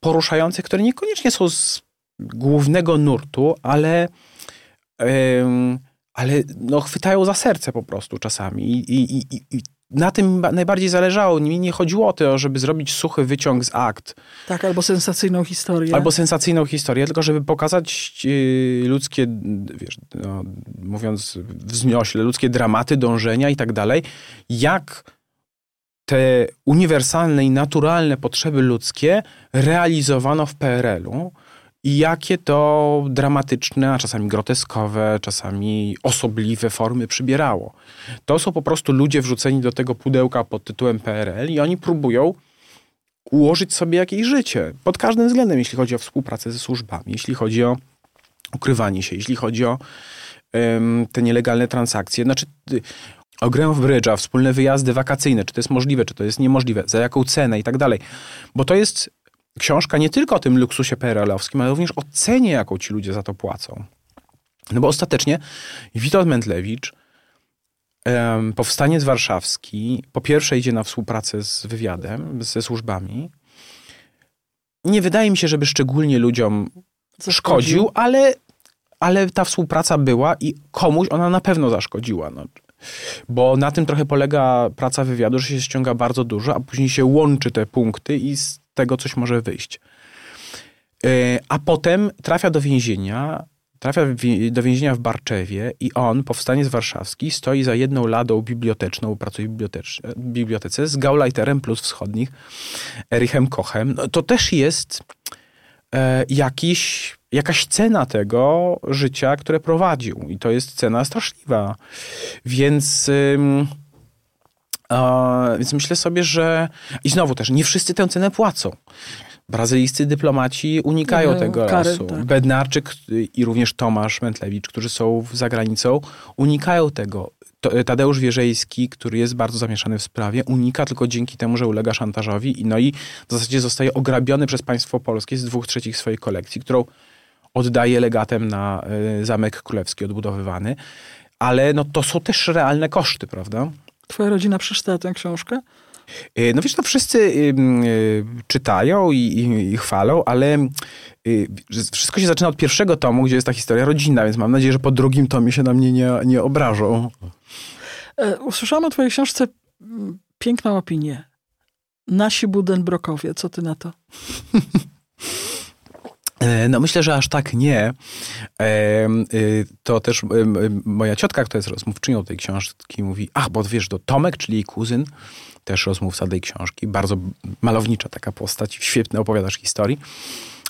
poruszających, które niekoniecznie są z głównego nurtu, ale, em, ale no, chwytają za serce po prostu czasami. I, i, i, i na tym ba- najbardziej zależało. Mi nie chodziło o to, żeby zrobić suchy wyciąg z akt, Tak, albo sensacyjną historię. albo sensacyjną historię, tylko żeby pokazać y, ludzkie, wiesz, no, mówiąc wzniośle, ludzkie dramaty, dążenia i tak dalej, jak te uniwersalne i naturalne potrzeby ludzkie realizowano w PRL-u i jakie to dramatyczne, a czasami groteskowe, czasami osobliwe formy przybierało. To są po prostu ludzie wrzuceni do tego pudełka pod tytułem PRL i oni próbują ułożyć sobie jakieś życie pod każdym względem, jeśli chodzi o współpracę ze służbami, jeśli chodzi o ukrywanie się, jeśli chodzi o um, te nielegalne transakcje. Znaczy, o grę w brydża, wspólne wyjazdy wakacyjne, czy to jest możliwe, czy to jest niemożliwe, za jaką cenę i tak dalej. Bo to jest książka nie tylko o tym luksusie PRL-owskim, ale również o cenie, jaką ci ludzie za to płacą. No bo ostatecznie Witold Mędlewicz, um, powstaniec warszawski, po pierwsze idzie na współpracę z wywiadem, ze służbami. Nie wydaje mi się, żeby szczególnie ludziom szkodził, ale, ale ta współpraca była i komuś ona na pewno zaszkodziła. No. Bo na tym trochę polega praca wywiadu, że się ściąga bardzo dużo, a później się łączy te punkty i z tego coś może wyjść. E, a potem trafia do więzienia, trafia do więzienia w Barczewie i on, powstaniec warszawski, stoi za jedną ladą biblioteczną, pracuje w bibliotece z Gauleiterem plus wschodnich, Erichem Kochem. No, to też jest e, jakiś, jakaś cena tego życia, które prowadził. I to jest cena straszliwa. Więc... więc myślę sobie, że. I znowu też, nie wszyscy tę cenę płacą. Brazylijscy dyplomaci unikają tego kary, losu. Tak. Bednarczyk i również Tomasz Mentlewicz, którzy są za granicą, unikają tego. Tadeusz Wierzejski, który jest bardzo zamieszany w sprawie, unika tylko dzięki temu, że ulega szantażowi i no i w zasadzie zostaje ograbiony przez państwo polskie z dwóch trzecich swojej kolekcji, którą oddaje legatem na y, Zamek Królewski odbudowywany. Ale no to są też realne koszty, prawda? Twoja rodzina przeczytała tę książkę? Y, no wiesz, to wszyscy y, czytają i, i, i, chwalą, ale wszystko się zaczyna od pierwszego tomu, gdzie jest ta historia rodzinna, więc mam nadzieję, że po drugim tomie się na mnie nie, nie obrażą. E, usłyszałam o twojej książce piękną opinię. Nasi Budenbrokowie. Co ty na to? E, no myślę, że aż tak nie. E, to też moja ciotka, która jest rozmówczynią tej książki, mówi, ach, bo wiesz, to Tomek, czyli jej kuzyn, też rozmówca tej książki, bardzo malownicza taka postać, świetny opowiadasz historii.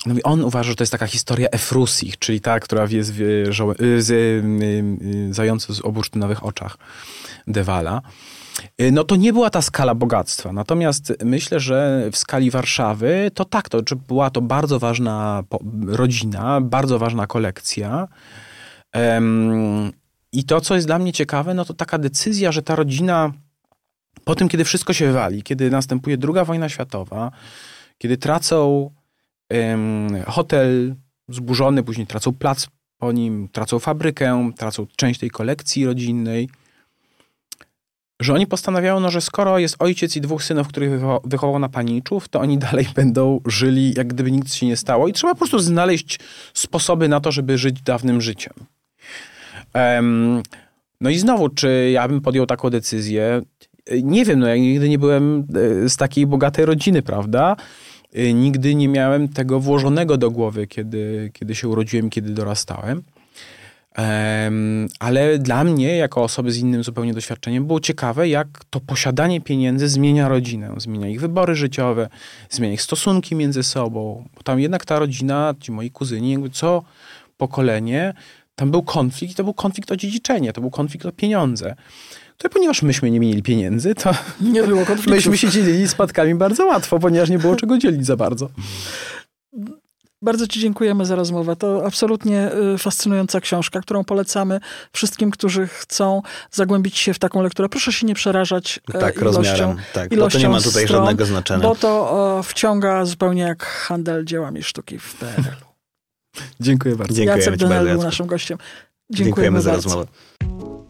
No i on uważa, że to jest taka historia Efrusich, czyli ta, która jest w, z, z, zający z o bursztynowych oczach Dewala. No to nie była ta skala bogactwa. Natomiast myślę, że w skali Warszawy to tak, to była to bardzo ważna rodzina, bardzo ważna kolekcja. I to, co jest dla mnie ciekawe, no to taka decyzja, że ta rodzina po tym, kiedy wszystko się wali, kiedy następuje druga wojna światowa, kiedy tracą hotel zburzony, później tracą plac po nim, tracą fabrykę, tracą część tej kolekcji rodzinnej, że oni postanawiają, no, że skoro jest ojciec i dwóch synów, których wychował na paniczów, to oni dalej będą żyli, jak gdyby nic się nie stało i trzeba po prostu znaleźć sposoby na to, żeby żyć dawnym życiem. Um, no i znowu, czy ja bym podjął taką decyzję? nie wiem, no ja nigdy nie byłem e, z takiej bogatej rodziny, prawda? E, nigdy nie miałem tego włożonego do głowy, kiedy, kiedy się urodziłem, kiedy dorastałem. Ale dla mnie, jako osoby z innym zupełnie doświadczeniem, było ciekawe, jak to posiadanie pieniędzy zmienia rodzinę, zmienia ich wybory życiowe, zmienia ich stosunki między sobą. Bo tam jednak ta rodzina, ci moi kuzyni, jakby co pokolenie, tam był konflikt i to był konflikt o dziedziczenie, to był konflikt o pieniądze to ponieważ myśmy nie mieli pieniędzy, to nie było myśmy się dzielili spadkami bardzo łatwo, ponieważ nie było czego dzielić za bardzo. Bardzo Ci dziękujemy za rozmowę. To absolutnie y, fascynująca książka, którą polecamy wszystkim, którzy chcą zagłębić się w taką lekturę. Proszę się nie przerażać e, tak, ilością, rozmiarem. Tak, ilością bo to nie ma tutaj stron, żadnego znaczenia. Bo to wciąga zupełnie jak handel dziełami sztuki w PRL-u. Dziękuję bardzo. Jacek Denel był naszym gościem. Dziękujemy, Dziękujemy za bardzo. rozmowę.